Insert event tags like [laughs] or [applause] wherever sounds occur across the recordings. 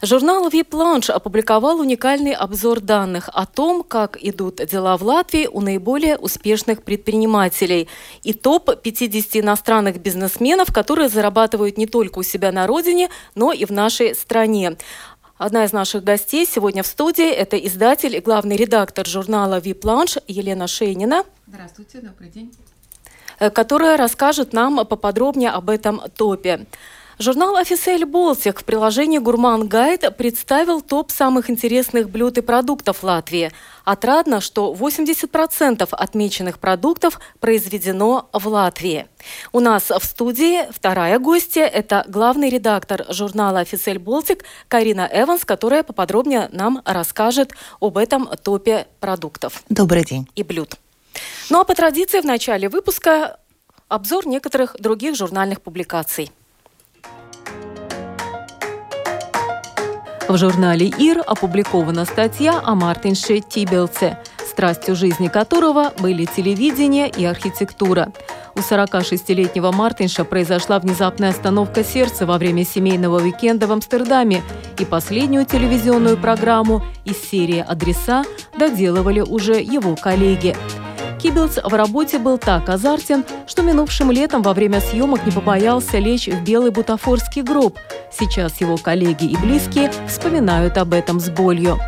Журнал «Випланш» опубликовал уникальный обзор данных о том, как идут дела в Латвии у наиболее успешных предпринимателей и топ-50 иностранных бизнесменов, которые зарабатывают не только у себя на родине, но и в нашей стране. Одна из наших гостей сегодня в студии – это издатель и главный редактор журнала «Випланш» Елена Шейнина. Здравствуйте, добрый день. Э, которая расскажет нам поподробнее об этом топе. Журнал «Офисель Болтик» в приложении «Гурман Гайд» представил топ самых интересных блюд и продуктов Латвии. Отрадно, что 80% отмеченных продуктов произведено в Латвии. У нас в студии вторая гостья – это главный редактор журнала «Офисель Болтик» Карина Эванс, которая поподробнее нам расскажет об этом топе продуктов. Добрый день. И блюд. Ну а по традиции в начале выпуска обзор некоторых других журнальных публикаций. В журнале «Ир» опубликована статья о Мартинше Тибелце, страстью жизни которого были телевидение и архитектура. У 46-летнего Мартинша произошла внезапная остановка сердца во время семейного уикенда в Амстердаме, и последнюю телевизионную программу из серии «Адреса» доделывали уже его коллеги. Кибелц в работе был так азартен, что минувшим летом во время съемок не побоялся лечь в белый бутафорский гроб. Сейчас его коллеги и близкие вспоминают об этом с болью.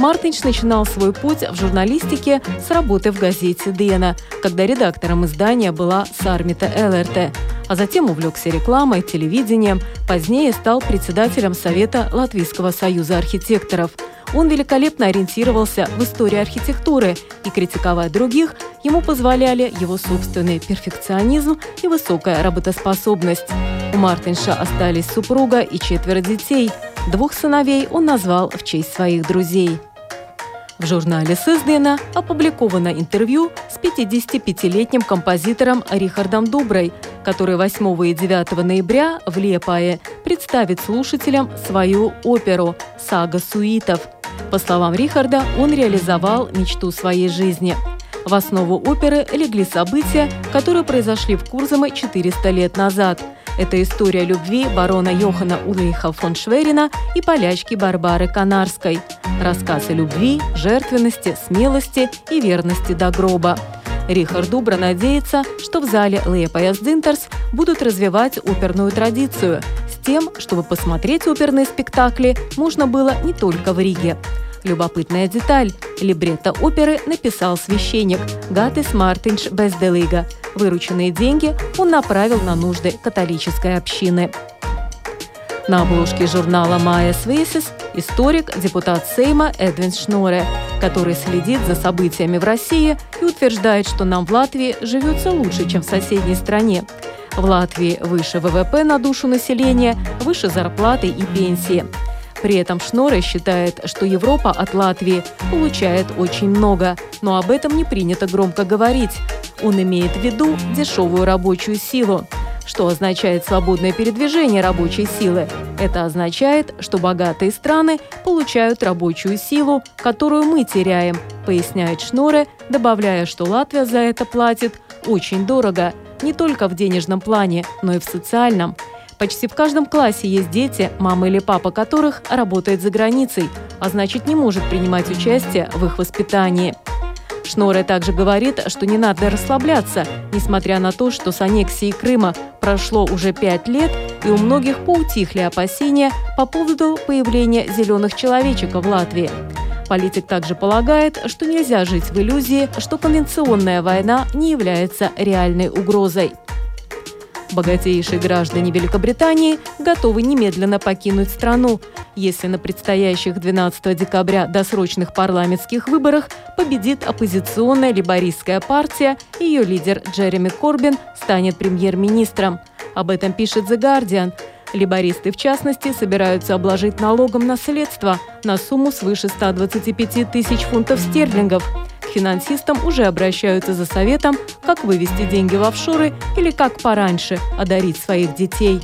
Мартинч начинал свой путь в журналистике с работы в газете «Дена», когда редактором издания была Сармита Элерте, а затем увлекся рекламой, телевидением, позднее стал председателем Совета Латвийского союза архитекторов – он великолепно ориентировался в истории архитектуры, и критиковать других ему позволяли его собственный перфекционизм и высокая работоспособность. У Мартинша остались супруга и четверо детей. Двух сыновей он назвал в честь своих друзей. В журнале «Сыздена» опубликовано интервью с 55-летним композитором Рихардом Дуброй, который 8 и 9 ноября в Лепае представит слушателям свою оперу «Сага суитов», по словам Рихарда, он реализовал мечту своей жизни. В основу оперы легли события, которые произошли в Курзаме 400 лет назад. Это история любви барона Йохана Улейха фон Шверина и полячки Барбары Канарской. Рассказ о любви, жертвенности, смелости и верности до гроба. Рихард Дубра надеется, что в зале Лепаяс Динтерс будут развивать оперную традицию с тем, чтобы посмотреть оперные спектакли можно было не только в Риге. Любопытная деталь. Либретто оперы написал священник Гатис Мартинш Безделига. Вырученные деньги он направил на нужды католической общины. На обложке журнала «Майя Свейсис» историк, депутат Сейма Эдвин Шноре, который следит за событиями в России и утверждает, что нам в Латвии живется лучше, чем в соседней стране. В Латвии выше ВВП на душу населения, выше зарплаты и пенсии. При этом Шноре считает, что Европа от Латвии получает очень много, но об этом не принято громко говорить. Он имеет в виду дешевую рабочую силу. Что означает свободное передвижение рабочей силы? Это означает, что богатые страны получают рабочую силу, которую мы теряем, поясняет Шноре, добавляя, что Латвия за это платит очень дорого, не только в денежном плане, но и в социальном. Почти в каждом классе есть дети, мама или папа которых работает за границей, а значит не может принимать участие в их воспитании. Шноре также говорит, что не надо расслабляться, несмотря на то, что с аннексией Крыма прошло уже пять лет, и у многих поутихли опасения по поводу появления зеленых человечек в Латвии. Политик также полагает, что нельзя жить в иллюзии, что конвенционная война не является реальной угрозой. Богатейшие граждане Великобритании готовы немедленно покинуть страну, если на предстоящих 12 декабря досрочных парламентских выборах победит оппозиционная либористская партия, ее лидер Джереми Корбин станет премьер-министром. Об этом пишет The Guardian. Либористы, в частности, собираются обложить налогом наследство на сумму свыше 125 тысяч фунтов стерлингов – финансистам уже обращаются за советом, как вывести деньги в офшоры или как пораньше одарить своих детей.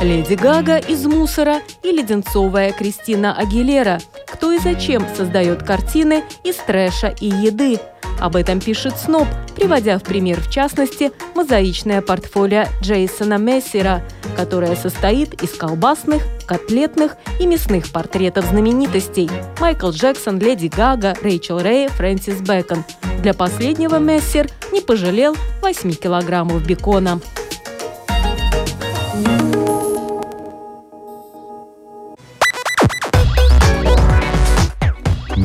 Леди Гага из мусора и леденцовая Кристина Агилера. Кто и зачем создает картины из трэша и еды? Об этом пишет Сноб, приводя в пример, в частности, мозаичное портфолио Джейсона Мессера, которое состоит из колбасных, котлетных и мясных портретов знаменитостей – Майкл Джексон, Леди Гага, Рэйчел Рэй, Фрэнсис Бэкон. Для последнего Мессер не пожалел 8 килограммов бекона.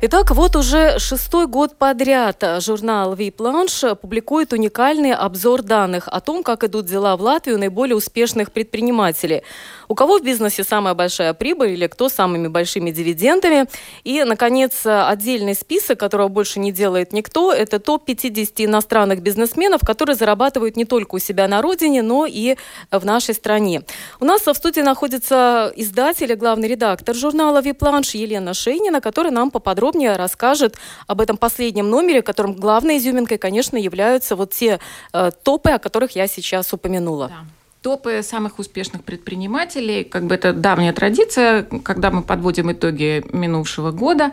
Итак, вот уже шестой год подряд журнал «Випланш» публикует уникальный обзор данных о том, как идут дела в Латвии у наиболее успешных предпринимателей. У кого в бизнесе самая большая прибыль или кто самыми большими дивидендами. И, наконец, отдельный список, которого больше не делает никто, это топ-50 иностранных бизнесменов, которые зарабатывают не только у себя на родине, но и в нашей стране. У нас в студии находится издатель и главный редактор журнала «Випланш» Елена Шейнина, которая нам поподробнее подробнее расскажет об этом последнем номере, которым главной изюминкой, конечно, являются вот те э, топы, о которых я сейчас упомянула. Да топы самых успешных предпринимателей. Как бы это давняя традиция, когда мы подводим итоги минувшего года.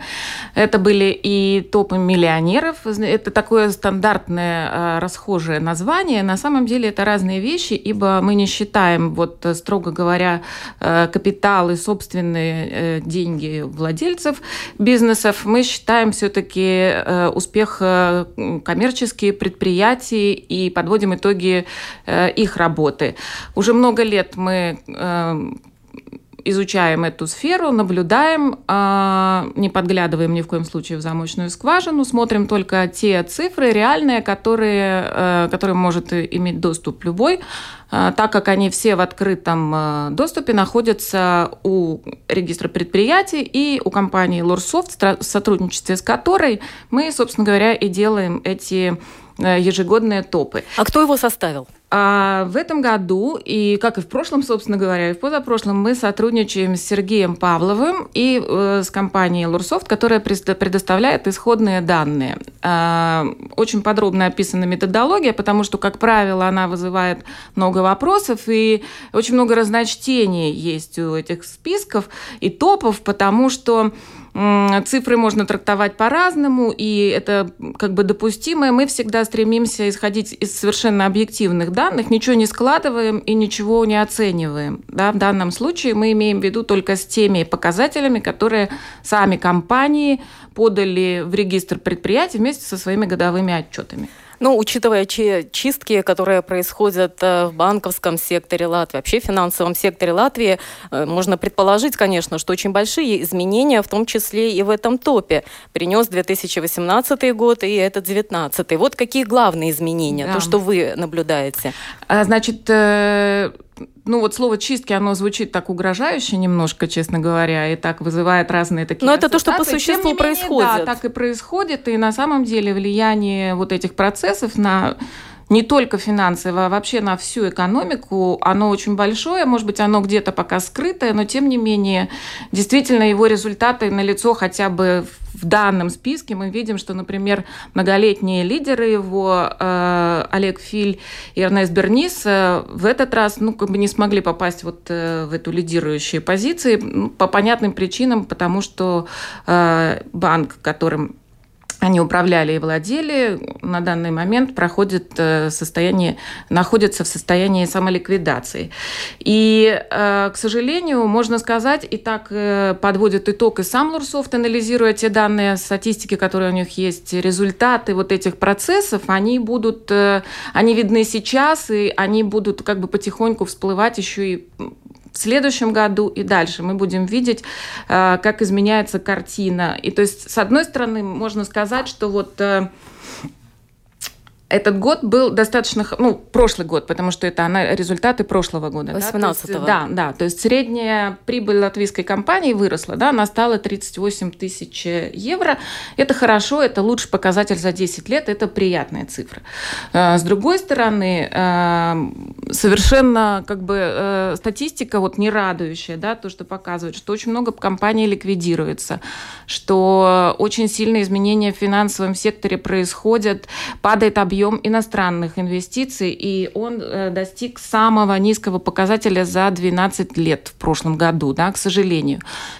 Это были и топы миллионеров. Это такое стандартное а, расхожее название. На самом деле это разные вещи, ибо мы не считаем, вот строго говоря, э, капитал и собственные э, деньги владельцев бизнесов. Мы считаем все-таки э, успех коммерческие предприятий и подводим итоги их работы. Уже много лет мы эм, изучаем эту сферу, наблюдаем, а, не подглядываем ни в коем случае в замочную скважину, смотрим только те цифры реальные, которые, э, которые может иметь доступ любой, а, так как они все в открытом э, доступе находятся у регистра предприятий и у компании Лорсофт, в сотрудничестве с которой мы, собственно говоря, и делаем эти э, ежегодные топы. А кто его составил? А в этом году, и как и в прошлом, собственно говоря, и в позапрошлом, мы сотрудничаем с Сергеем Павловым и э, с компанией Лурсофт, которая предоставляет исходные данные. Э, очень подробно описана методология, потому что, как правило, она вызывает много вопросов, и очень много разночтений есть у этих списков и топов, потому что цифры можно трактовать по-разному, и это как бы допустимо. Мы всегда стремимся исходить из совершенно объективных данных, ничего не складываем и ничего не оцениваем. Да? В данном случае мы имеем в виду только с теми показателями, которые сами компании подали в регистр предприятий вместе со своими годовыми отчетами. Ну, учитывая чистки, которые происходят э, в банковском секторе Латвии, вообще финансовом секторе Латвии, э, можно предположить, конечно, что очень большие изменения, в том числе и в этом топе, принес 2018 год и этот 2019. Вот какие главные изменения, да. то, что вы наблюдаете? А, значит, э, ну вот слово чистки, оно звучит так угрожающе немножко, честно говоря, и так вызывает разные такие. Но это то, что по существу менее, происходит. Да, так и происходит, и на самом деле влияние вот этих процессов на не только финансово, а вообще на всю экономику, оно очень большое, может быть, оно где-то пока скрытое, но тем не менее, действительно, его результаты налицо хотя бы в данном списке. Мы видим, что, например, многолетние лидеры его, э, Олег Филь и Эрнест Бернис, э, в этот раз, ну, как бы не смогли попасть вот э, в эту лидирующие позиции ну, по понятным причинам, потому что э, банк, которым они управляли и владели, на данный момент проходит э, состояние, находятся в состоянии самоликвидации. И, э, к сожалению, можно сказать, и так э, подводит итог и сам Лурсофт, анализируя те данные статистики, которые у них есть, результаты вот этих процессов, они будут, они видны сейчас, и они будут как бы потихоньку всплывать еще и в следующем году и дальше мы будем видеть, э, как изменяется картина. И то есть, с одной стороны, можно сказать, что вот э, этот год был достаточно, ну, прошлый год, потому что это она, результаты прошлого года. 18 да? да, да, то есть средняя прибыль латвийской компании выросла, да, она стала 38 тысяч евро. Это хорошо, это лучший показатель за 10 лет, это приятная цифра. Э, с другой стороны, э, совершенно как бы э, статистика вот не радующая, да, то, что показывает, что очень много компаний ликвидируется, что очень сильные изменения в финансовом секторе происходят, падает объем иностранных инвестиций, и он э, достиг самого низкого показателя за 12 лет в прошлом году, да, к сожалению.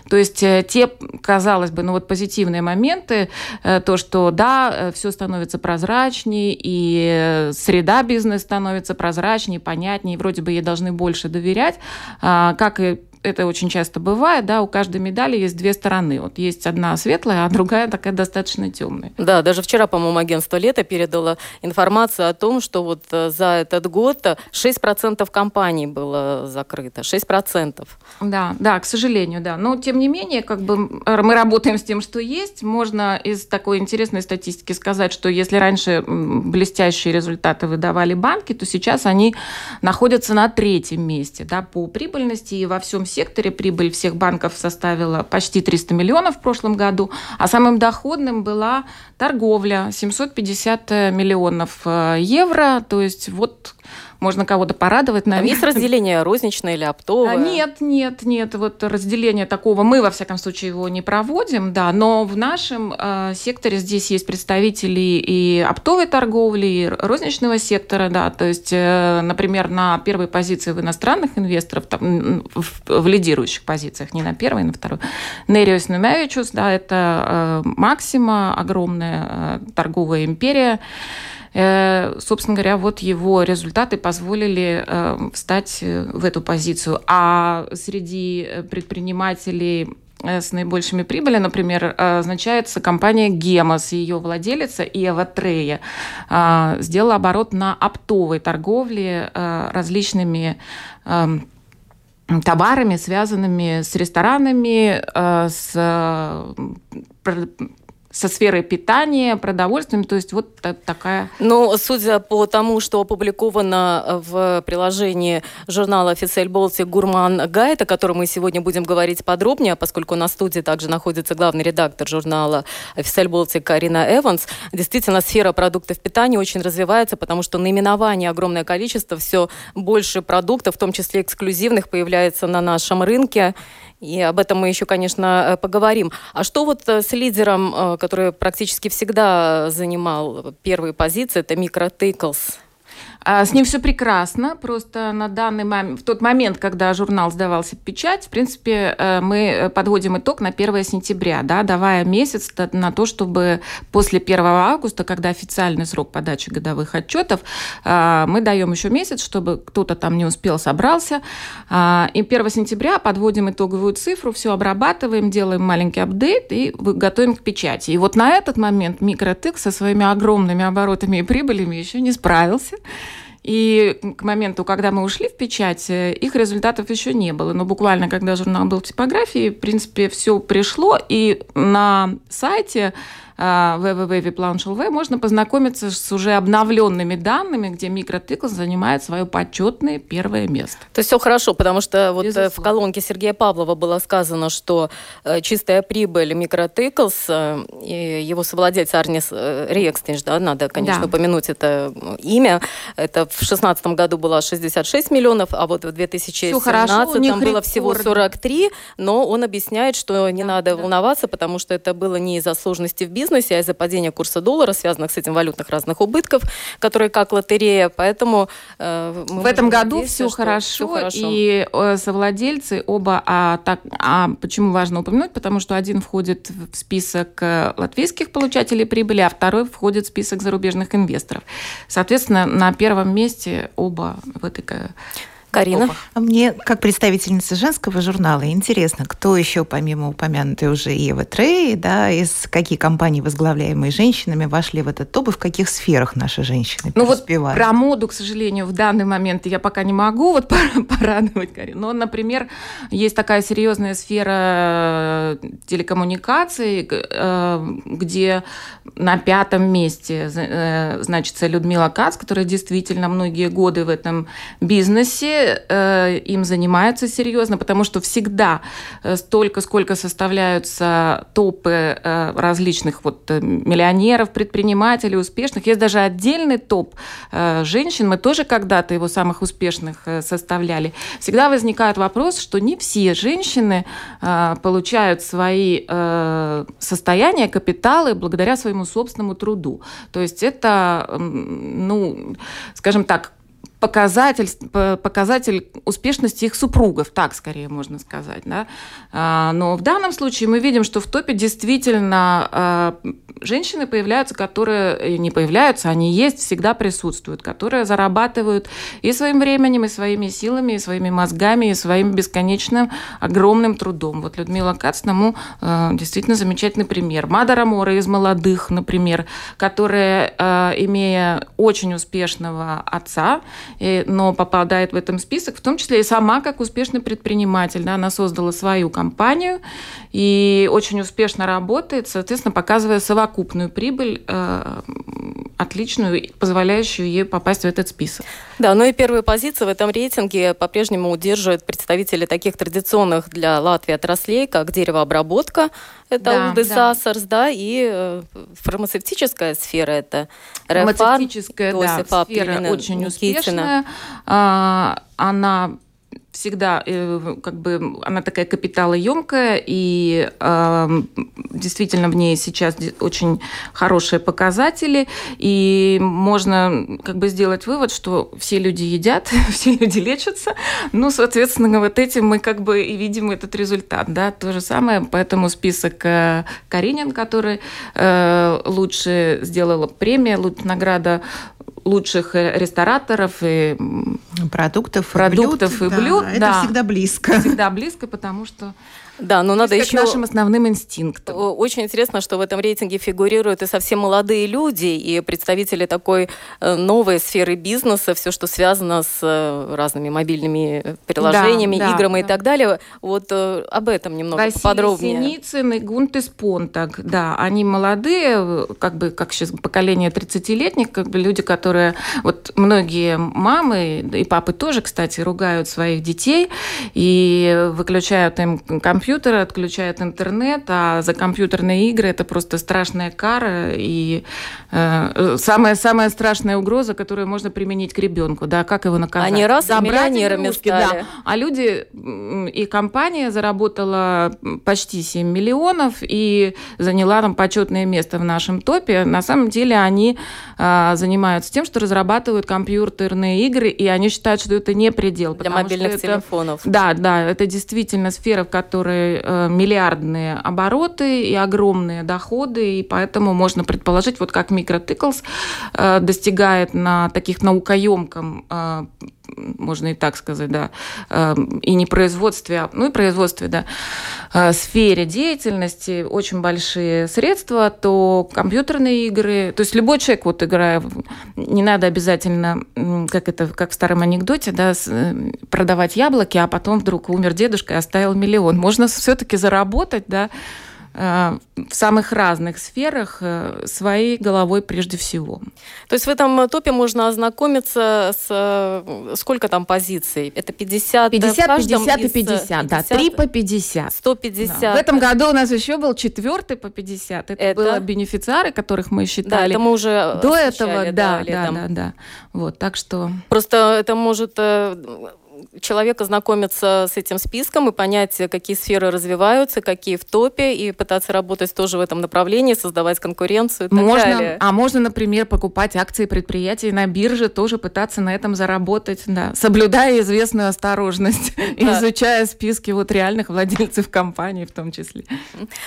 То есть э, те, казалось бы, ну вот позитивные моменты, э, то, что да, все становится прозрачнее, и среда бизнес становится прозрачнее, понятнее, вроде бы ей должны больше доверять, а, как и это очень часто бывает, да, у каждой медали есть две стороны. Вот есть одна светлая, а другая такая достаточно темная. Да, даже вчера, по-моему, агентство «Лето» передало информацию о том, что вот э, за этот год 6% компаний было закрыто. 6%. Да, да, к сожалению, да. Но, тем не менее, как бы мы работаем с тем, что есть. Можно из такой интересной статистики сказать, что если раньше блестящие результаты выдавали банки, то сейчас они находятся на третьем месте да, по прибыльности и во всем секторе прибыль всех банков составила почти 300 миллионов в прошлом году, а самым доходным была торговля 750 миллионов э, евро. То есть вот можно кого-то порадовать. Наверное. Там есть разделение розничное или оптовое? А, нет, нет, нет. Вот разделение такого мы, во всяком случае, его не проводим, да, но в нашем э, секторе здесь есть представители и оптовой торговли, и розничного сектора, да, то есть, э, например, на первой позиции в иностранных инвесторов, там, в, в лидирующих позициях, не на первой, на второй, Нериус Нумевичус, да, это э, Максима, огромная э, торговая империя, собственно говоря, вот его результаты позволили э, встать э, в эту позицию. А среди предпринимателей с наибольшими прибылями, например, означается компания Гемос, ее владелица Ева Трея, сделала оборот на оптовой торговле различными товарами, связанными с ресторанами, с со сферой питания, продовольствием, то есть вот такая... Ну, судя по тому, что опубликовано в приложении журнала «Официаль Болти» «Гурман Гайд», о котором мы сегодня будем говорить подробнее, поскольку на студии также находится главный редактор журнала «Официаль Болти» Карина Эванс, действительно сфера продуктов питания очень развивается, потому что наименований огромное количество, все больше продуктов, в том числе эксклюзивных, появляется на нашем рынке. И об этом мы еще, конечно, э, поговорим. А что вот э, с лидером, э, который практически всегда занимал первые позиции, это Микро Тейклс? А, с ним все прекрасно, просто на данный момент, в тот момент, когда журнал сдавался в печать, в принципе, э, мы подводим итог на 1 сентября, да, давая месяц на то, чтобы после 1 августа, когда официальный срок подачи годовых отчетов, э, мы даем еще месяц, чтобы кто-то там не успел, собрался. А, и 1 сентября подводим итоговую цифру, все обрабатываем, делаем маленький апдейт и готовим к печати. И вот на этот момент микротык со своими огромными оборотами и прибылями еще не справился. И к моменту, когда мы ушли в печать, э, их результатов еще не было. Но буквально, когда журнал был в типографии, в принципе, все пришло. И на сайте www.viplanch.lv можно познакомиться с уже обновленными данными, где микротыкл занимает свое почетное первое место. То есть все хорошо, потому что вот Безусловно. в колонке Сергея Павлова было сказано, что э, чистая прибыль микротыклс, э, его совладелец Арнис э, Рекстинж, да, надо, конечно, да. упомянуть это имя, это в 2016 году было 66 миллионов, а вот в 2017 там было всего 43, но он объясняет, что не да, надо да. волноваться, потому что это было не из-за сложности в бизнесе, бизнесе, а из-за падения курса доллара, связанных с этим валютных разных убытков, которые как лотерея. Поэтому э, в этом году все хорошо, все хорошо, и э, совладельцы оба, а, так, а почему важно упомянуть, потому что один входит в список э, латвийских получателей прибыли, а второй входит в список зарубежных инвесторов. Соответственно, на первом месте оба в этой Карина? А мне, как представительница женского журнала, интересно, кто еще, помимо упомянутой уже Евы Трей, да, из какие компании, возглавляемые женщинами, вошли в этот топ и в каких сферах наши женщины Ну вот про моду, к сожалению, в данный момент я пока не могу вот [laughs] порадовать Карину. Но, например, есть такая серьезная сфера э, телекоммуникаций, э, где на пятом месте э, значится Людмила Кац, которая действительно многие годы в этом бизнесе э, им занимаются серьезно, потому что всегда э, столько, сколько составляются топы э, различных вот э, миллионеров, предпринимателей, успешных. Есть даже отдельный топ э, женщин, мы тоже когда-то его самых успешных э, составляли. Всегда возникает вопрос, что не все женщины э, получают свои э, состояния, капиталы благодаря своему собственному труду. То есть это, ну, скажем так, показатель, показатель успешности их супругов, так скорее можно сказать. Да? А, но в данном случае мы видим, что в топе действительно а, женщины появляются, которые э, не появляются, они есть, всегда присутствуют, которые зарабатывают и своим временем, и своими силами, и своими мозгами, и своим бесконечным огромным трудом. Вот Людмила Кац, ну, действительно замечательный пример. Мада Рамора из молодых, например, которая, имея очень успешного отца, но попадает в этом список, в том числе и сама как успешный предприниматель. Да, она создала свою компанию и очень успешно работает, соответственно, показывая совокупную прибыль, э, отличную, позволяющую ей попасть в этот список. Да, ну и первую позицию в этом рейтинге по-прежнему удерживают представители таких традиционных для Латвии отраслей, как деревообработка, это да, Улдес да. Да, и э, фармацевтическая сфера, это Фармацевтическая, да, сфера очень Никитина. успешная. А, она всегда э, как бы она такая капиталоемкая, и э, действительно в ней сейчас очень хорошие показатели, и можно как бы сделать вывод, что все люди едят, [laughs] все люди лечатся, ну, соответственно, вот этим мы как бы и видим этот результат, да, то же самое, поэтому список э, Каринин, который э, лучше сделала премия, награда лучших э, рестораторов и продуктов, продуктов и блюд. И блюд да, да, это всегда близко. Всегда близко, потому что да, но надо еще... нашим основным инстинктом. Очень интересно, что в этом рейтинге фигурируют и совсем молодые люди, и представители такой э, новой сферы бизнеса, все, что связано с э, разными мобильными приложениями, да, играми да, и так далее. Вот э, об этом немного Василий подробнее. Синицын и Гунтес Понтак, да, они молодые, как бы, как сейчас поколение 30-летних, как бы люди, которые, вот многие мамы и папы тоже, кстати, ругают своих детей и выключают им компьютер компьютера, отключает интернет, а за компьютерные игры это просто страшная кара и э, самая самая страшная угроза, которую можно применить к ребенку, да, как его наказать? Они раз Забрать миллионерами игрушки, стали. Да. А люди и компания заработала почти 7 миллионов и заняла там почетное место в нашем топе. На самом деле они э, занимаются тем, что разрабатывают компьютерные игры, и они считают, что это не предел. Для мобильных это, телефонов. Да, да, это действительно сфера, в которой э, миллиардные обороты и огромные доходы, и поэтому можно предположить, вот как микротыклс э, достигает на таких наукоемком э, можно и так сказать, да, и не производстве, а, ну и производстве, да, сфере деятельности очень большие средства, то компьютерные игры, то есть любой человек, вот играя, не надо обязательно, как это, как в старом анекдоте, да, продавать яблоки, а потом вдруг умер дедушка и оставил миллион. Можно все-таки заработать, да, Э, в самых разных сферах э, своей головой прежде всего. То есть в этом топе можно ознакомиться с... Э, сколько там позиций? Это 50? 50, 50 и 50, 50, да. 3 по 50. 150. Да. В этом году у нас еще был четвертый по 50. Это, это... было бенефициары, которых мы считали. Да, это мы уже До этого, да, да, да, да, да. Вот, так что... Просто это может человека знакомиться с этим списком и понять, какие сферы развиваются, какие в топе, и пытаться работать тоже в этом направлении, создавать конкуренцию и так можно, далее. А можно, например, покупать акции предприятий на бирже, тоже пытаться на этом заработать, да, соблюдая известную осторожность, [laughs] да. изучая списки вот реальных владельцев компании в том числе.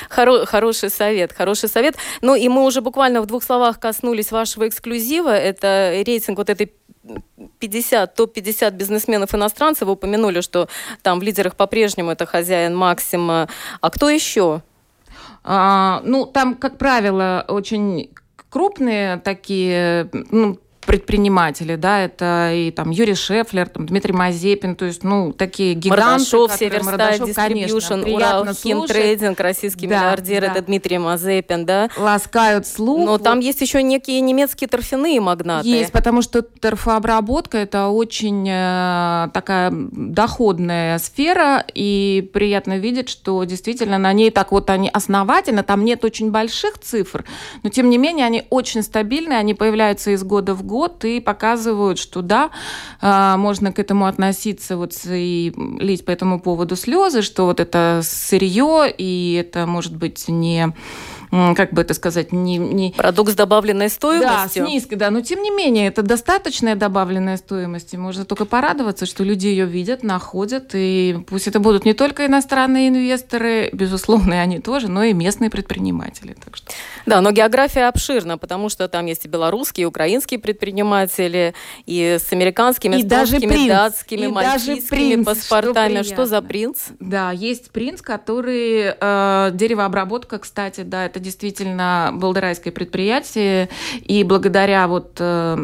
Хоро хороший совет, хороший совет. Ну и мы уже буквально в двух словах коснулись вашего эксклюзива. Это рейтинг вот этой 50, топ-50 бизнесменов иностранцев, вы упомянули, что там в лидерах по-прежнему это хозяин Максима. А кто еще? А, ну, там, как правило, очень крупные такие, ну, предприниматели, да, это и там Юрий Шефлер, там, Дмитрий Мазепин, то есть, ну, такие гиганты. Мордашов, Северсталь, Дистрибьюшн, Урал, Химтрейдинг, российский да, миллиардер, да. это Дмитрий Мазепин, да? Ласкают слух. Но вот. там есть еще некие немецкие торфяные магнаты. Есть, потому что торфообработка – это очень э, такая доходная сфера, и приятно видеть, что действительно на ней так вот они основательно, там нет очень больших цифр, но тем не менее они очень стабильные, они появляются из года в год и показывают, что да, э, можно к этому относиться вот и лить по этому поводу слезы, что вот это сырье, и это может быть не как бы это сказать, не... не... Продукт с добавленной стоимостью. Да, с низкой, да, но тем не менее, это достаточная добавленная стоимость, и можно только порадоваться, что люди ее видят, находят, и пусть это будут не только иностранные инвесторы, безусловно, и они тоже, но и местные предприниматели. Так что... Да, но география обширна, потому что там есть и белорусские, и украинские предприниматели, и с американскими, и с даже принц, датскими, и мальтийскими принц, паспортами. Что, что за принц? Да, есть принц, который... Э, деревообработка, кстати, да, это это действительно болдерайское предприятие, и благодаря вот э,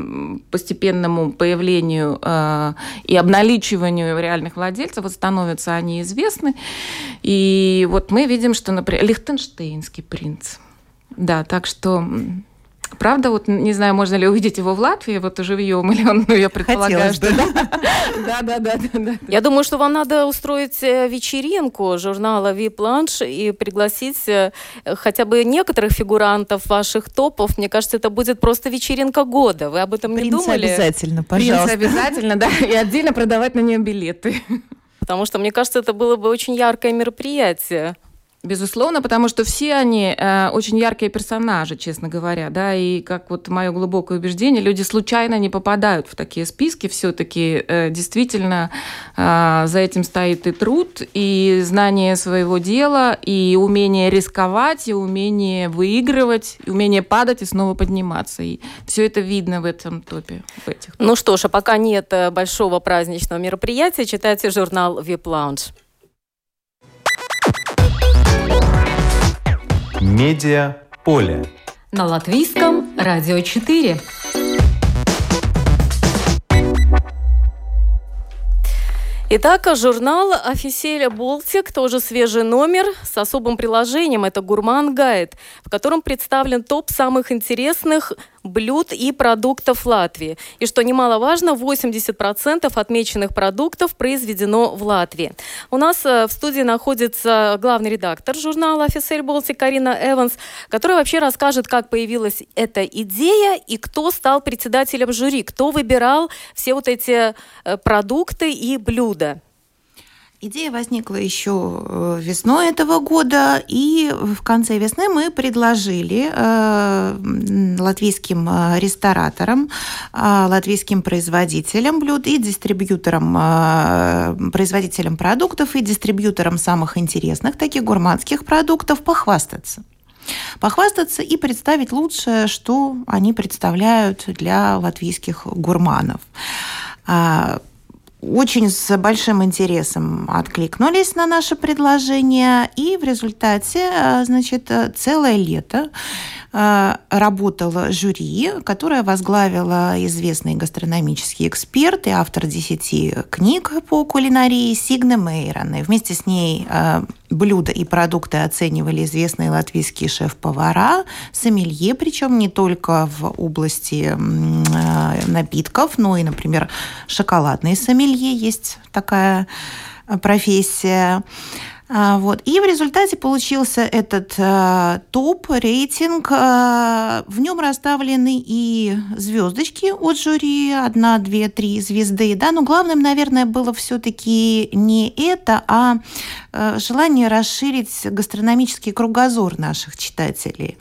постепенному появлению э, и обналичиванию реальных владельцев, вот становятся они известны. И вот мы видим, что, например, Лихтенштейнский принц. Да, так что Правда, вот не знаю, можно ли увидеть его в Латвии, вот живьем, или он, ну, я предполагаю, Хотелось, что [laughs] да. да, да, да, да. Я думаю, что вам надо устроить э, вечеринку журнала Ви-Планш и пригласить э, хотя бы некоторых фигурантов ваших топов. Мне кажется, это будет просто вечеринка года. Вы об этом не думали? обязательно, пожалуйста. Принц обязательно, да, и отдельно продавать на нее билеты. Потому что, мне кажется, это было бы очень яркое мероприятие. Безусловно, потому что все они э, очень яркие персонажи, честно говоря, да, и как вот мое глубокое убеждение, люди случайно не попадают в такие списки, все-таки э, действительно э, за этим стоит и труд, и знание своего дела, и умение рисковать, и умение выигрывать, и умение падать и снова подниматься, и все это видно в этом топе. В этих. Ну что ж, а пока нет э, большого праздничного мероприятия, читайте журнал VIP Lounge. Медиа поле. На латвийском радио 4. Итак, журнал «Офиселя Болтик», тоже свежий номер с особым приложением. Это «Гурман Гайд», в котором представлен топ самых интересных блюд и продуктов Латвии. И что немаловажно, 80% отмеченных продуктов произведено в Латвии. У нас э, в студии находится главный редактор журнала «Офисель Болтик» Карина Эванс, которая вообще расскажет, как появилась эта идея и кто стал председателем жюри, кто выбирал все вот эти э, продукты и блюда. Идея возникла еще э, весной этого года, и в конце весны мы предложили э, латвийским э, рестораторам, латвийским производителям блюд и дистрибьюторам, производителям продуктов и дистрибьюторам самых интересных таких гурманских продуктов похвастаться похвастаться и представить лучшее, что они представляют для латвийских гурманов. Очень с большим интересом откликнулись на наше предложение, и в результате, э, значит, целое лето э, работало жюри, которое возглавила известный гастрономический эксперт и автор десяти книг по кулинарии Сигна Мейрон. И вместе с ней э, блюда и продукты оценивали известные латвийские шеф-повара, сомелье, причем не только в области напитков, но и, например, шоколадные сомелье есть такая профессия. А, вот. И в результате получился этот э, топ, рейтинг. Э, в нем расставлены и звездочки от жюри, одна, две, три звезды. Да? Но главным, наверное, было все-таки не это, а э, желание расширить гастрономический кругозор наших читателей.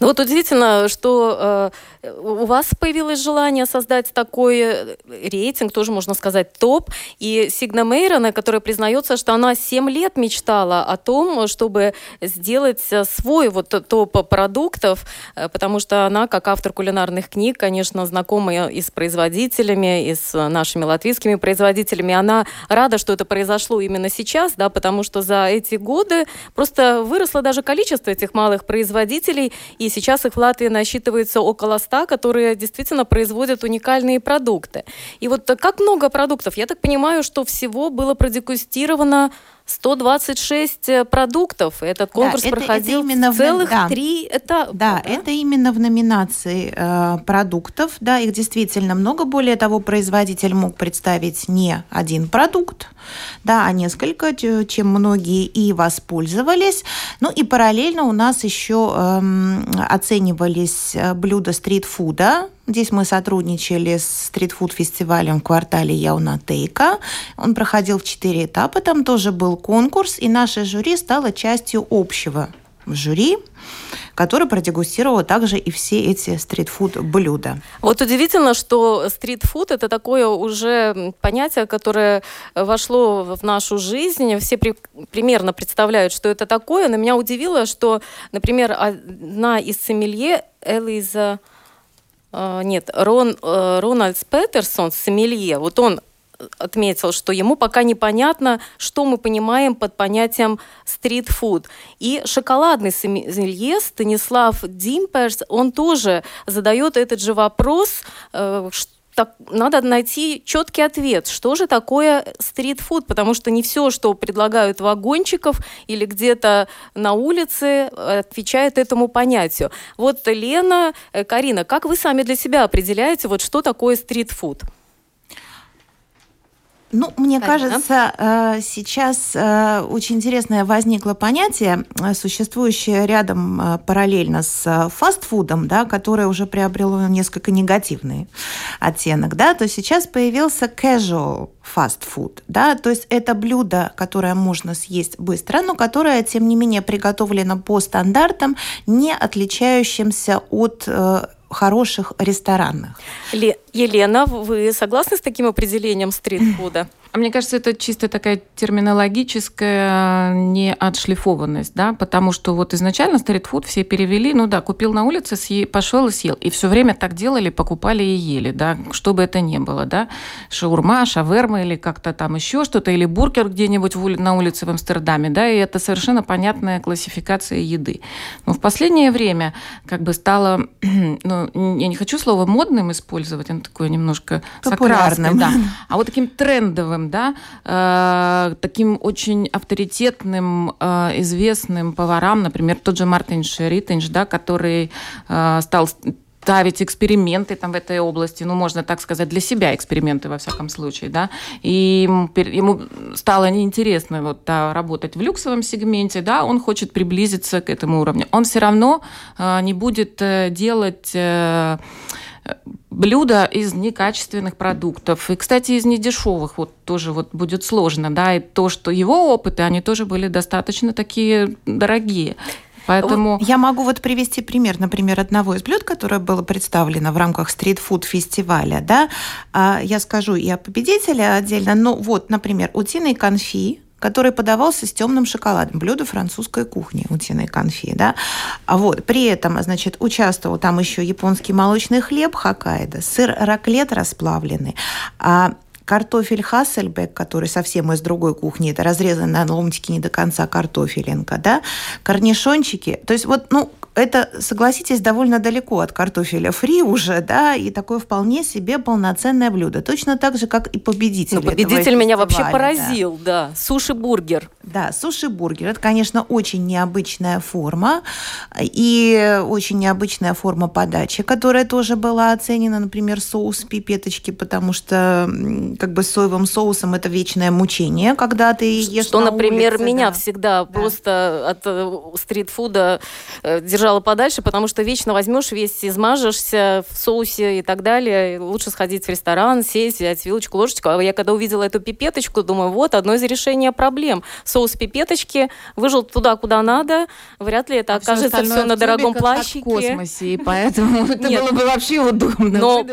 Ну вот удивительно, что э, у вас появилось желание создать такой э, рейтинг, тоже можно сказать топ, и Сигна Мейрона, которая признается, что она 7 лет мечтала о том, чтобы сделать э, свой вот топ продуктов, э, потому что она, как автор кулинарных книг, конечно, знакома и с производителями, и с нашими латвийскими производителями. Она рада, что это произошло именно сейчас, да, потому что за эти годы просто выросло даже количество этих малых производителей, и сейчас их в Латвии насчитывается около 100 места, которые действительно производят уникальные продукты. И вот как много продуктов? Я так понимаю, что всего было продегустировано 126 э, продуктов. Этот конкурс да, это, проходил это именно целых в, да, три этапа. Да, да, это именно в номинации э, продуктов. Да, их действительно много. Более того, производитель мог представить не один продукт, да, а несколько, чем многие и воспользовались. Ну и параллельно у нас еще эм, оценивались э, блюда стритфуда, Здесь мы сотрудничали с стритфуд-фестивалем в квартале Яунатейка. Он проходил в четыре этапа, там тоже был конкурс, и наше жюри стало частью общего жюри, который продегустировал также и все эти стритфуд блюда. Вот удивительно, что стритфуд это такое уже понятие, которое вошло в нашу жизнь. Все при, примерно представляют, что это такое. Но меня удивило, что, например, одна из сомелье Элиза нет, Рон, э, Рональдс Петерсон, сомелье, вот он отметил, что ему пока непонятно, что мы понимаем под понятием стритфуд. И шоколадный сомелье Станислав Димперс, он тоже задает этот же вопрос, э, так, надо найти четкий ответ, что же такое стритфуд, потому что не все, что предлагают вагончиков или где-то на улице, отвечает этому понятию. Вот Лена, э, Карина, как вы сами для себя определяете, вот что такое стритфуд? Ну, мне Понятно. кажется, э, сейчас э, очень интересное возникло понятие, э, существующее рядом параллельно с фастфудом, да, которое уже приобрело несколько негативный оттенок. Да, то сейчас появился casual food, да, то есть это блюдо, которое можно съесть быстро, но которое, тем не менее, приготовлено по стандартам, не отличающимся от хороших ресторанах. Елена, вы согласны с таким определением стритфуда? А мне кажется, это чисто такая терминологическая неотшлифованность, да, потому что вот изначально стритфуд все перевели, ну да, купил на улице, съел, пошел и съел. И все время так делали, покупали и ели, да, что бы это ни было, да, шаурма, шаверма или как-то там еще что-то, или бургер где-нибудь на улице в Амстердаме, да, и это совершенно понятная классификация еды. Но в последнее время как бы стало, [clears throat] ну, я не хочу слово модным использовать, такое немножко популярным, да, а вот таким трендовым да, э, таким очень авторитетным, э, известным поварам, например, тот же Мартин Шеритинш, да, который э, стал ставить эксперименты там в этой области, ну, можно так сказать, для себя эксперименты, во всяком случае, да, и ему стало неинтересно вот да, работать в люксовом сегменте, да, он хочет приблизиться к этому уровню. Он все равно э, не будет э, делать э, блюда из некачественных продуктов. И, кстати, из недешевых вот тоже вот будет сложно, да, и то, что его опыты, они тоже были достаточно такие дорогие. Поэтому... Я могу вот привести пример, например, одного из блюд, которое было представлено в рамках стритфуд-фестиваля. Да? А, я скажу и о победителе отдельно. Ну вот, например, утиный конфи, который подавался с темным шоколадом. Блюдо французской кухни, утиной конфи. Да? А вот, при этом, значит, участвовал там еще японский молочный хлеб Хоккайдо, сыр раклет расплавленный, а картофель Хассельбек, который совсем из другой кухни, это разрезанный на ломтики не до конца картофелинка, да, корнишончики. То есть вот, ну, это, согласитесь, довольно далеко от картофеля фри уже, да, и такое вполне себе полноценное блюдо. Точно так же, как и победитель. Ну, победитель меня вообще поразил, да. да. Суши-бургер. Да, суши-бургер. Это, конечно, очень необычная форма и очень необычная форма подачи, которая тоже была оценена, например, соус пипеточки, потому что как бы соевым соусом это вечное мучение, когда ты ешь Что, на например, улице, меня да. всегда да. просто от э, стритфуда э, держала подальше, потому что вечно возьмешь, весь измажешься в соусе и так далее. Лучше сходить в ресторан, сесть, взять вилочку, ложечку. А я когда увидела эту пипеточку, думаю, вот одно из решения проблем. Соус пипеточки выжил туда, куда надо. Вряд ли это а окажется все, все на дорогом плащике. в космосе, и [laughs] поэтому это было бы вообще удобно. Но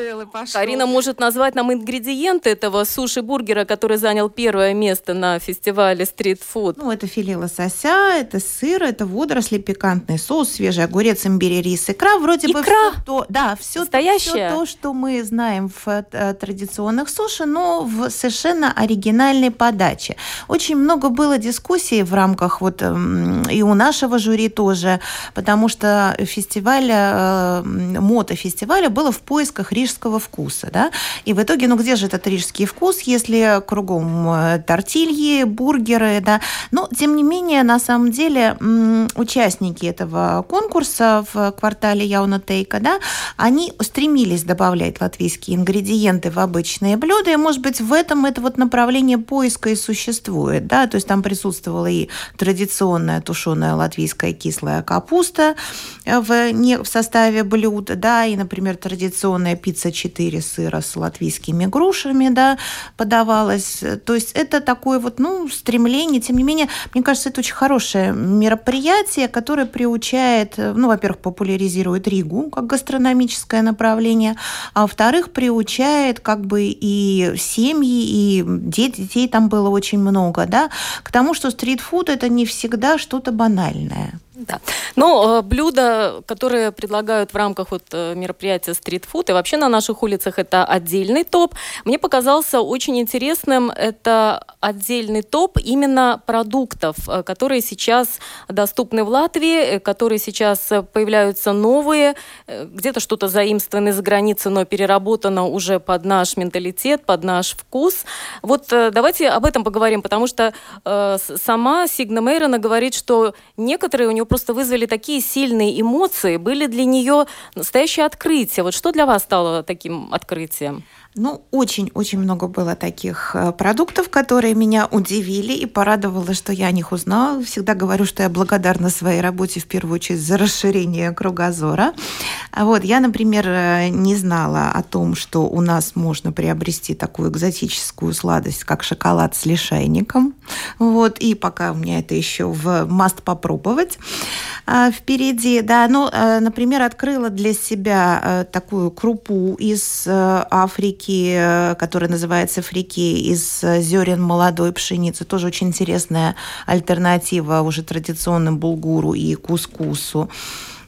Карина может назвать нам ингредиенты этого суши-бургера, который занял первое место на фестивале стрит-фуд. Ну, это филе лосося, это сыр, это водоросли, пикантный соус, свежий свежий огурец, имбирь, рис, икра. Вроде икра? бы все то, да, все то, все то, что мы знаем в э, традиционных суши, но в совершенно оригинальной подаче. Очень много было дискуссий в рамках вот эм, и у нашего жюри тоже, потому что фестиваля, мотофестиваля было в поисках рижского вкуса, да, и в итоге, ну где же этот рижский вкус, если кругом тортильи, бургеры, да, но тем не менее, на самом деле, участники этого конкурса в квартале Яунатейка, да, они стремились добавлять латвийские ингредиенты в обычные блюда, и, может быть, в этом это вот направление поиска и существует, да, то есть там присутствовала и традиционная тушеная латвийская кислая капуста в, не, в составе блюда, да, и, например, традиционная пицца 4 сыра с латвийскими грушами, да, подавалась. То есть это такое вот, ну, стремление, тем не менее, мне кажется, это очень хорошее мероприятие, которое приучает, ну, во-первых, популяризирует Ригу как гастрономическое направление, а во-вторых, приучает как бы и семьи, и детей там было очень много, да, к тому, что стритфуд это не всегда что-то банальное. Да. Но э, блюда, которые предлагают в рамках вот э, мероприятия стритфуд и вообще на наших улицах, это отдельный топ. Мне показался очень интересным это отдельный топ именно продуктов, э, которые сейчас доступны в Латвии, э, которые сейчас появляются новые, где-то что-то заимствовано из границы, но переработано уже под наш менталитет, под наш вкус. Вот э, давайте об этом поговорим, потому что э, сама Сигна Мейрона говорит, что некоторые у нее просто вызвали такие сильные эмоции, были для нее настоящее открытие. Вот что для вас стало таким открытием? Ну, очень-очень много было таких э, продуктов, которые меня удивили и порадовало, что я о них узнала. Всегда говорю, что я благодарна своей работе в первую очередь за расширение кругозора. А вот я, например, э, не знала о том, что у нас можно приобрести такую экзотическую сладость, как шоколад с лишайником. Вот, и пока у меня это еще в маст попробовать а, впереди. Да, ну, например, открыла для себя такую крупу из Африки, фрики, э, который называется фрики из зерен молодой пшеницы. Тоже очень интересная альтернатива уже традиционным булгуру и кускусу.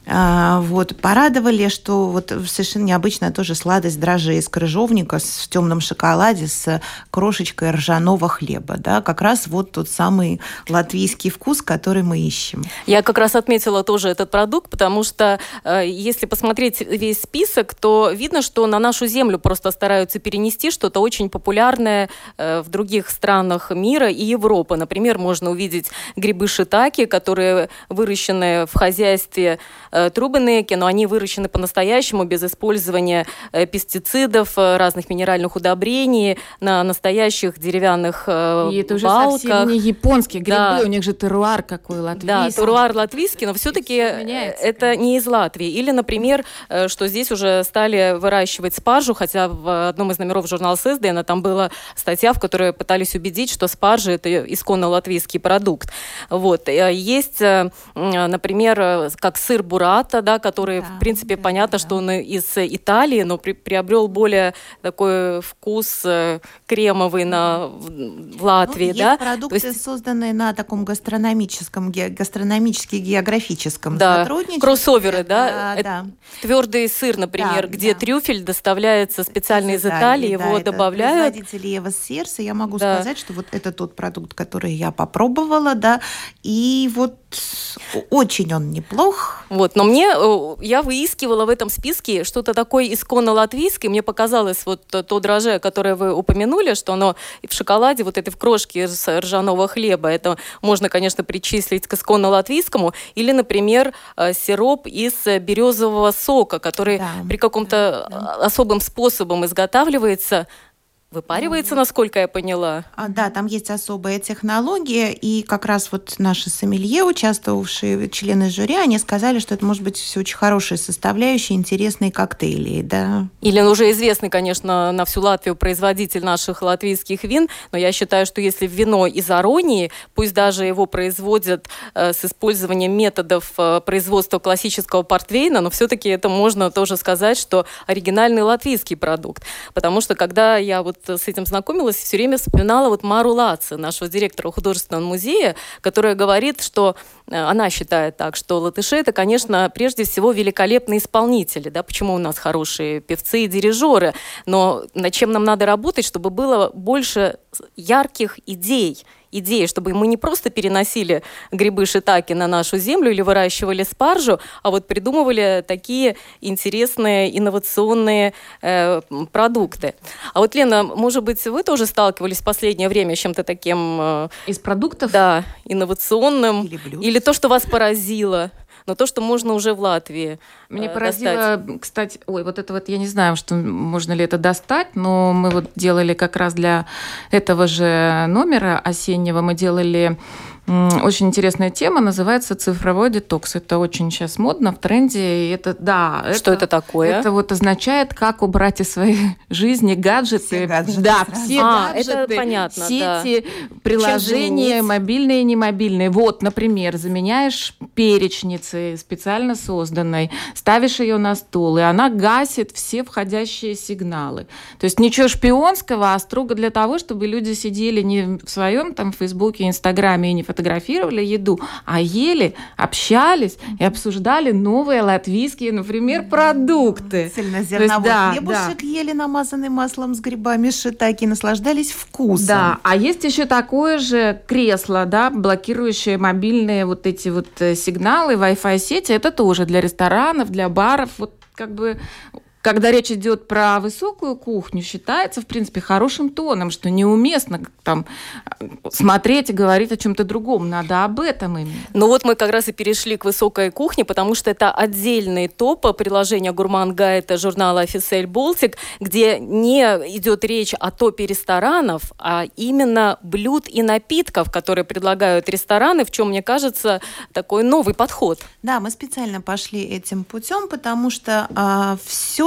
А, вот, порадовали, что вот совершенно необычная тоже сладость дрожжей из крыжовника в темном шоколаде с крошечкой ржаного хлеба. Да, как раз вот тот самый латвийский вкус, который мы ищем. Я как раз отметила тоже этот продукт, потому что э, если посмотреть весь список, то видно, что на нашу землю просто стараются перенести что-то очень популярное э, в других странах мира и Европы. Например, можно увидеть грибы шитаки, которые выращены в хозяйстве Э, трубы но они выращены по-настоящему, без использования э, пестицидов, э, разных минеральных удобрений, на настоящих деревянных И это уже балках. совсем не японские грибы, да. у них же теруар какой латвийский. Да, теруар латвийский, но все-таки это не из Латвии. Или, например, что здесь уже стали выращивать спаржу, хотя в одном из номеров журнала Сездена там была статья, в которой пытались убедить, что спаржа это исконно латвийский продукт. Вот. Есть, например, как сыр бур бурата, да, который, да, в принципе, да, понятно, да. что он из Италии, но при, приобрел более такой вкус э, кремовый на, в Латвии, ну, да. Есть продукты, есть... созданные на таком гастрономическом, гастрономически-географическом да. сотрудничестве. Кроссоверы, да. да, да. Твердый сыр, например, да, где да. трюфель доставляется специально из, из Италии, Италии, его да, добавляют. Производители Евас Серса, я могу да. сказать, что вот это тот продукт, который я попробовала, да, и вот очень он неплох. Вот, но мне, э, я выискивала в этом списке что-то такое исконно латвийское, мне показалось вот то дрожжи, которое вы упомянули, что оно в шоколаде, вот этой в крошке ржаного хлеба, это можно, конечно, причислить к исконно латвийскому, или, например, э, сироп из березового сока, который да, при каком-то да, да. особым способом изготавливается, Выпаривается, насколько я поняла. А, да, там есть особая технология, и как раз вот наши сомелье, участвовавшие члены жюри, они сказали, что это может быть все очень хорошие составляющие, интересные коктейли, да. Или уже известный, конечно, на всю Латвию производитель наших латвийских вин, но я считаю, что если вино из Аронии, пусть даже его производят э, с использованием методов э, производства классического портвейна, но все-таки это можно тоже сказать, что оригинальный латвийский продукт, потому что когда я вот вот с этим знакомилась, все время вспоминала вот Мару Лаци, нашего директора художественного музея, которая говорит, что э, она считает так, что латыши это, конечно, прежде всего великолепные исполнители, да, почему у нас хорошие певцы и дирижеры, но над чем нам надо работать, чтобы было больше ярких идей, идеи, чтобы мы не просто переносили грибы шитаки на нашу землю или выращивали спаржу, а вот придумывали такие интересные инновационные э, продукты. А вот, Лена, может быть, вы тоже сталкивались в последнее время с чем-то таким... Э, Из продуктов? Да, инновационным. Или блюд. Или то, что вас поразило но то, что можно уже в Латвии Мне э, поразило, достать. кстати, ой, вот это вот я не знаю, что можно ли это достать, но мы вот делали как раз для этого же номера осеннего мы делали очень интересная тема, называется цифровой детокс. Это очень сейчас модно в тренде, и это да. Что это такое? Это вот означает, как убрать из своей [laughs] жизни гаджеты. Все гаджеты да, все А, это гаджеты, понятно, сети, приложения, заменить? мобильные и немобильные. Вот, например, заменяешь перечницей специально созданной, ставишь ее на стол, и она гасит все входящие сигналы. То есть ничего шпионского, а строго для того, чтобы люди сидели не в своем там Фейсбуке, Инстаграме и не фотографировали еду, а ели, общались и обсуждали новые латвийские, например, продукты. Цельнозерновой да, хлебушек ели, намазанный маслом с грибами шитаки, наслаждались вкусом. Да, а есть еще такое же кресло, да, блокирующее мобильные вот эти вот э, сигналы, Wi-Fi сети. Это тоже для ресторанов, для баров. Вот как бы когда речь идет про высокую кухню, считается, в принципе, хорошим тоном, что неуместно там смотреть и говорить о чем-то другом. Надо об этом именно. Ну вот мы как раз и перешли к высокой кухне, потому что это отдельный топ приложения Гурман Гайта журнала Офисель Болтик, где не идет речь о топе ресторанов, а именно блюд и напитков, которые предлагают рестораны, в чем, мне кажется, такой новый подход. Да, мы специально пошли этим путем, потому что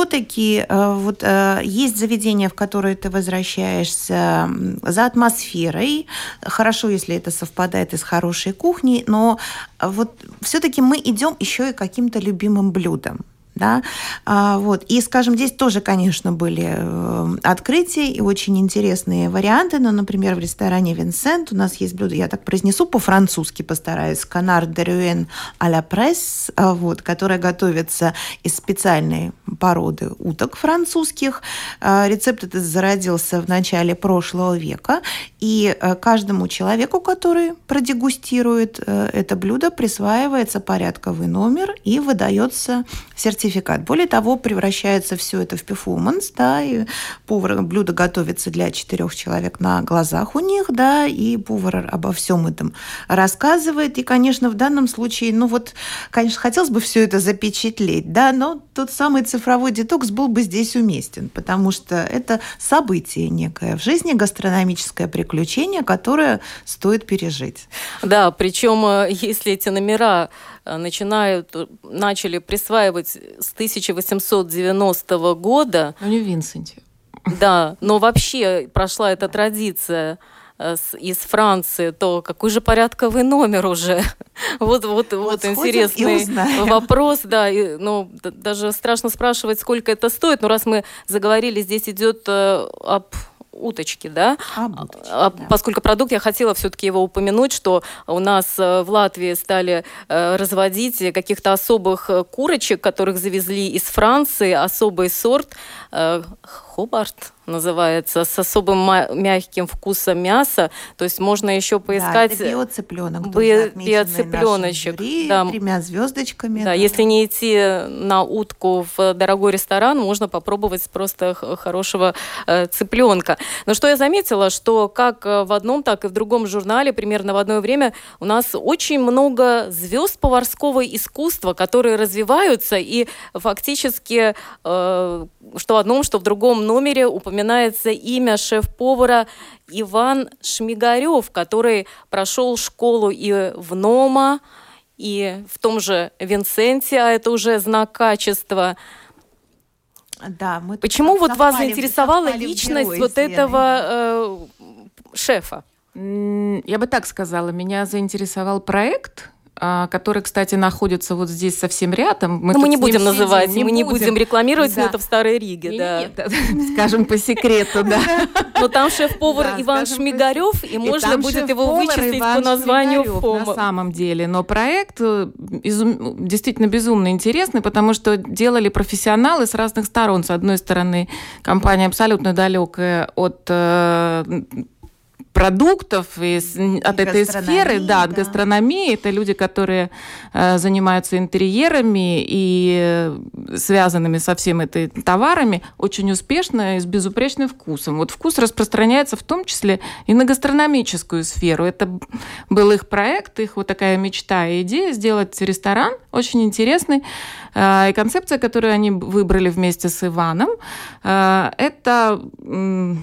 все-таки вот а, есть заведения, в которые ты возвращаешься за атмосферой. Хорошо, если это совпадает и с хорошей кухней, но а, вот все-таки мы идем еще и каким-то любимым блюдам. Да? А, вот. И, скажем, здесь тоже, конечно, были э, открытия и очень интересные варианты. Ну, например, в ресторане Винсент у нас есть блюдо, я так произнесу по-французски, постараюсь, канар де рюэн а ла пресс, вот, которое готовится из специальной породы уток французских. А, Рецепт этот зародился в начале прошлого века, и э, каждому человеку, который продегустирует э, это блюдо, присваивается порядковый номер и выдается сертификат. Более того, превращается все это в перформанс, да, и повар блюдо готовится для четырех человек на глазах у них, да, и повар обо всем этом рассказывает. И, конечно, в данном случае, ну вот, конечно, хотелось бы все это запечатлеть, да, но тот самый цифровой детокс был бы здесь уместен, потому что это событие некое в жизни, гастрономическое приключение, которое стоит пережить. Да, причем э, если эти номера начинают, э, начали присваивать с 1890 года, Ну, не Винсенте. да, но вообще прошла эта традиция э, из Франции, то какой же порядковый номер уже? [laughs] Вот, вот, вот, и интересный вопрос, да. и, ну, даже страшно спрашивать, сколько это стоит. Но раз мы заговорили, здесь идет э, об уточке, да? Об уточке, А, да. Поскольку продукт, я хотела все-таки его упомянуть, что у нас э, в Латвии стали э, разводить каких-то особых э, курочек, которых завезли из Франции, особый сорт Хобарт называется, с особым мягким вкусом мяса. То есть можно еще поискать... Да, это биоцыпленок. Би- биоцыпленочек, жюри, да. Тремя звездочками. Да, если не идти на утку в дорогой ресторан, можно попробовать просто хорошего э, цыпленка. Но что я заметила, что как э, в одном, так и в другом журнале примерно в одно время у нас очень много звезд поварского искусства, которые развиваются и фактически э, что в одном, что в другом номере упоминается имя шеф-повара Иван Шмигарев, который прошел школу и в НОМА, и в том же Винсенте, а это уже знак качества. Да, мы Почему вот вас заинтересовала личность вот этого э, шефа? Я бы так сказала, меня заинтересовал проект который, кстати, находится вот здесь совсем рядом. Мы, мы не будем называть, мы не будем рекламировать, да. но это в Старой Риге, да. Нет, скажем по секрету, да. [laughs] Но там шеф-повар Иван Шмигарев, и можно будет его вычислить по названию ФОМа. На самом деле, но проект э, действительно безумно интересный, потому что делали профессионалы с разных сторон. С одной стороны, компания абсолютно далекая от э, продуктов из, от этой сферы, да, от гастрономии. Это люди, которые э, занимаются интерьерами и э, связанными со всем этой товарами очень успешно и с безупречным вкусом. Вот вкус распространяется в том числе и на гастрономическую сферу. Это был их проект, их вот такая мечта и идея сделать ресторан очень интересный. Э, и концепция, которую они выбрали вместе с Иваном, э, это Э,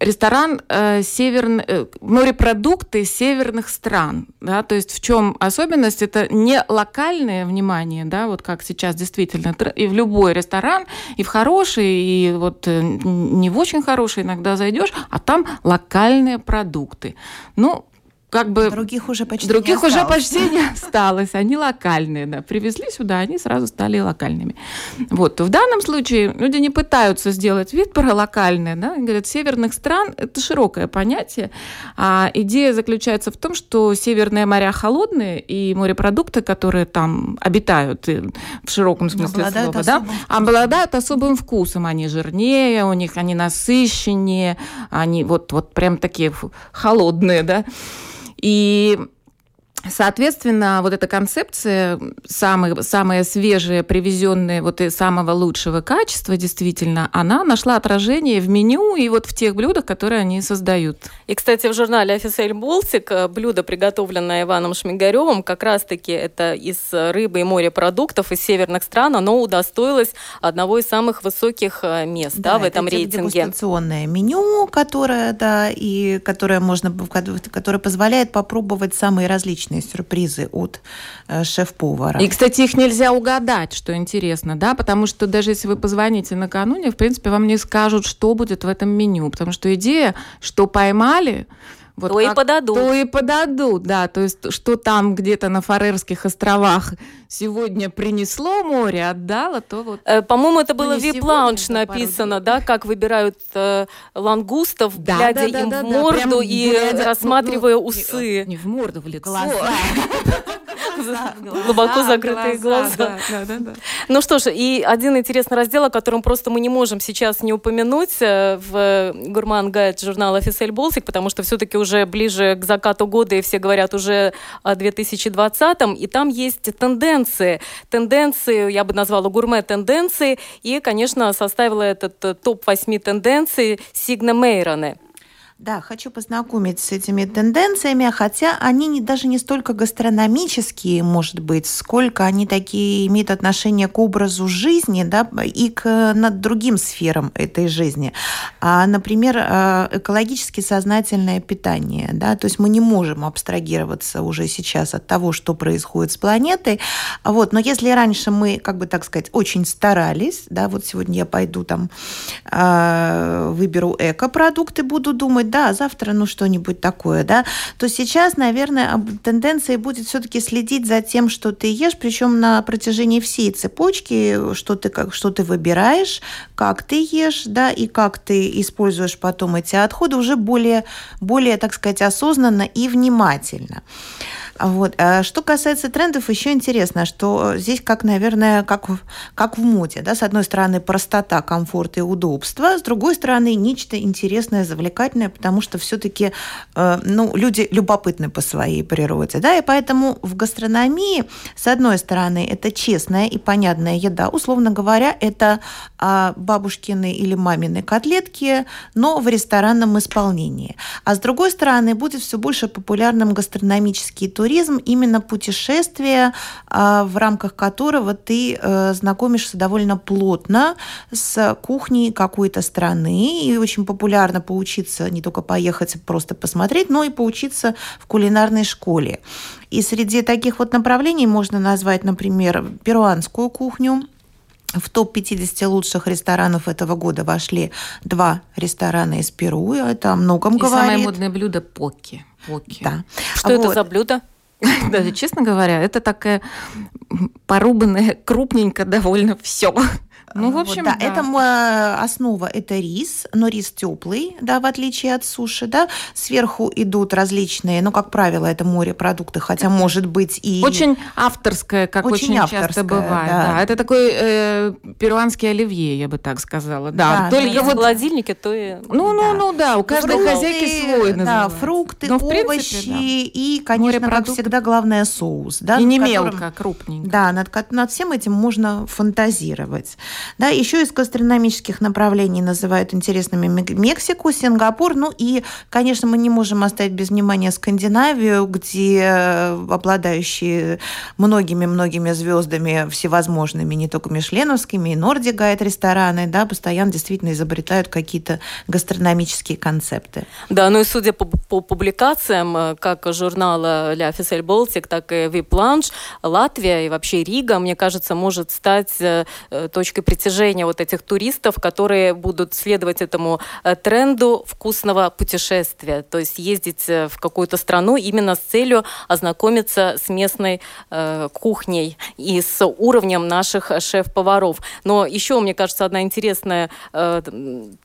ресторан э, север... э, морепродукты северных стран, да, то есть в чем особенность? Это не локальное внимание, да, вот как сейчас действительно и в любой ресторан, и в хороший, и вот э, не в очень хороший иногда зайдешь, а там локальные продукты. Ну, как бы других уже почти других не уже почти не [laughs] осталось, они локальные, да, привезли сюда, они сразу стали локальными. Вот. В данном случае люди не пытаются сделать вид про локальное, да, говорят, северных стран это широкое понятие, а идея заключается в том, что северные моря холодные и морепродукты, которые там обитают в широком смысле обладают слова, да, обладают особым вкусом, они жирнее, у них они насыщеннее, они вот вот прям такие холодные, да. И Соответственно, вот эта концепция, самые, самые свежие, привезенные вот и самого лучшего качества, действительно, она нашла отражение в меню и вот в тех блюдах, которые они создают. И, кстати, в журнале «Офисель Болтик» блюдо, приготовленное Иваном Шмигаревым, как раз-таки это из рыбы и морепродуктов из северных стран, оно удостоилось одного из самых высоких э, мест да, да, в этом это рейтинге. дегустационное меню, которое, да, и которое можно, которое позволяет попробовать самые различные приятные сюрпризы от э, шеф-повара. И, кстати, их нельзя угадать, что интересно, да, потому что даже если вы позвоните накануне, в принципе, вам не скажут, что будет в этом меню, потому что идея, что поймали, вот то как, и подадут. То и подадут, да. То есть, что там где-то на Фарерских островах сегодня принесло море, отдало, то вот... Э, по-моему, это было в вип-лаунж написано, да, как выбирают э, лангустов, да, глядя да, да, им да, в морду да, и глядя, рассматривая ну, усы. Не, не в морду, в лицо. Глаза. [laughs] Глубоко закрытые глаза. Ну что ж, и один интересный раздел, о котором просто мы не можем сейчас не упомянуть э, в Гурман Гайд журнала Офисель Болсик, потому что все-таки уже ближе к закату года, и все говорят уже о 2020-м, и там есть тенденции. Тенденции, я бы назвала гурме-тенденции, и, конечно, составила этот э, топ-8 тенденций Сигна Мейроне. Да, хочу познакомить с этими тенденциями, хотя они не, даже не столько гастрономические, может быть, сколько они такие имеют отношение к образу жизни да, и к над другим сферам этой жизни. А, например, а, экологически сознательное питание. Да, то есть мы не можем абстрагироваться уже сейчас от того, что происходит с планетой. Вот, но если раньше мы, как бы так сказать, очень старались, да, вот сегодня я пойду там, а, выберу эко-продукты, буду думать, да, завтра ну что-нибудь такое, да, то сейчас, наверное, тенденция будет все-таки следить за тем, что ты ешь, причем на протяжении всей цепочки, что ты, как, что ты выбираешь, как ты ешь, да, и как ты используешь потом эти отходы уже более, более так сказать, осознанно и внимательно. Вот. А что касается трендов, еще интересно, что здесь как, наверное, как, как в моде. Да? С одной стороны, простота, комфорт и удобство, с другой стороны, нечто интересное, завлекательное, потому что все-таки э, ну, люди любопытны по своей природе. Да? И поэтому в гастрономии, с одной стороны, это честная и понятная еда. Условно говоря, это э, бабушкины или мамины котлетки, но в ресторанном исполнении. А с другой стороны, будет все больше популярным гастрономический туризм, туризм именно путешествие, а, в рамках которого ты э, знакомишься довольно плотно с кухней какой-то страны. И очень популярно поучиться не только поехать просто посмотреть, но и поучиться в кулинарной школе. И среди таких вот направлений можно назвать, например, перуанскую кухню, в топ-50 лучших ресторанов этого года вошли два ресторана из Перу. Это о многом и говорит. самое модное блюдо – поки. поки. Да. Что вот. это за блюдо? [laughs] Да, честно говоря, это такая порубанная крупненько довольно все. Ну, в общем, вот, да, да. Это э, основа это рис, но рис теплый, да, в отличие от суши, да. Сверху идут различные, ну, как правило, это морепродукты, хотя может быть и очень авторское, как очень, очень авторское, часто бывает. Да. да, это такой э, перуанский оливье, я бы так сказала. Да, да только да. вот в холодильнике, то и ну, ну, да. ну, да, у каждой фрукты, хозяйки свой. Да, фрукты, но, овощи принципе, да. и, конечно, как всегда, главное соус, да. И не которым, мелко, крупненько. Да, над, над всем этим можно фантазировать. Да, еще из гастрономических направлений называют интересными Мексику, Сингапур, ну и, конечно, мы не можем оставить без внимания Скандинавию, где э, обладающие многими-многими звездами всевозможными, не только мишленовскими, и Норди Гайд рестораны, да, постоянно действительно изобретают какие-то гастрономические концепты. Да, ну и судя по, по публикациям, э, как журнала La Officiel Baltic, так и Випланш, Латвия и вообще Рига, мне кажется, может стать э, точкой притяжения вот этих туристов, которые будут следовать этому э, тренду вкусного путешествия, то есть ездить э, в какую-то страну именно с целью ознакомиться с местной э, кухней и с уровнем наших шеф-поваров. Но еще, мне кажется, одна интересная э,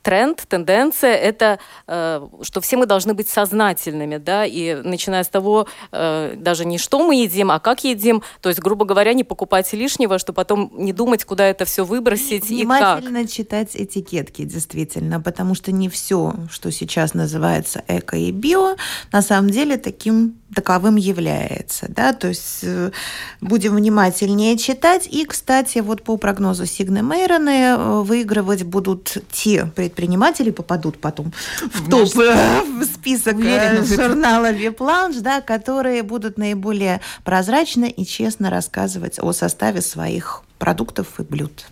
тренд, тенденция, это э, что все мы должны быть сознательными, да, и начиная с того, э, даже не что мы едим, а как едим, то есть, грубо говоря, не покупать лишнего, что потом не думать, куда это все выбросить, выбросить Внимательно и как? читать этикетки, действительно, потому что не все, что сейчас называется эко и био, на самом деле таким таковым является. Да? То есть э, будем внимательнее читать. И, кстати, вот по прогнозу Сигны Мейроны э, выигрывать будут те предприниматели, попадут потом в топ, э, в список журнала Випланш, да, которые будут наиболее прозрачно и честно рассказывать о составе своих продуктов и блюд.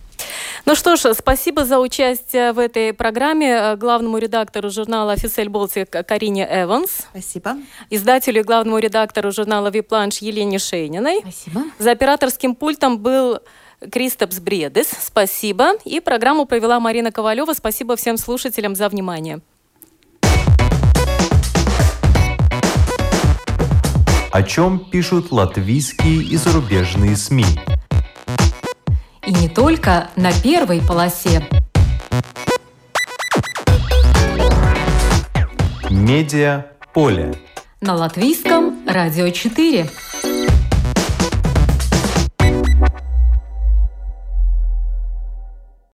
Ну что ж, спасибо за участие в этой программе э, главному редактору журнала «Офисель Болтик» Карине Эванс. Спасибо. Издателю и главному редактору журнала «Випланш» Елене Шейниной. Спасибо. За операторским пультом был Кристопс Бредес. Спасибо. И программу провела Марина Ковалева. Спасибо всем слушателям за внимание. О чем пишут латвийские и зарубежные СМИ? И не только на первой полосе. Медиа поле. На латвийском радио 4.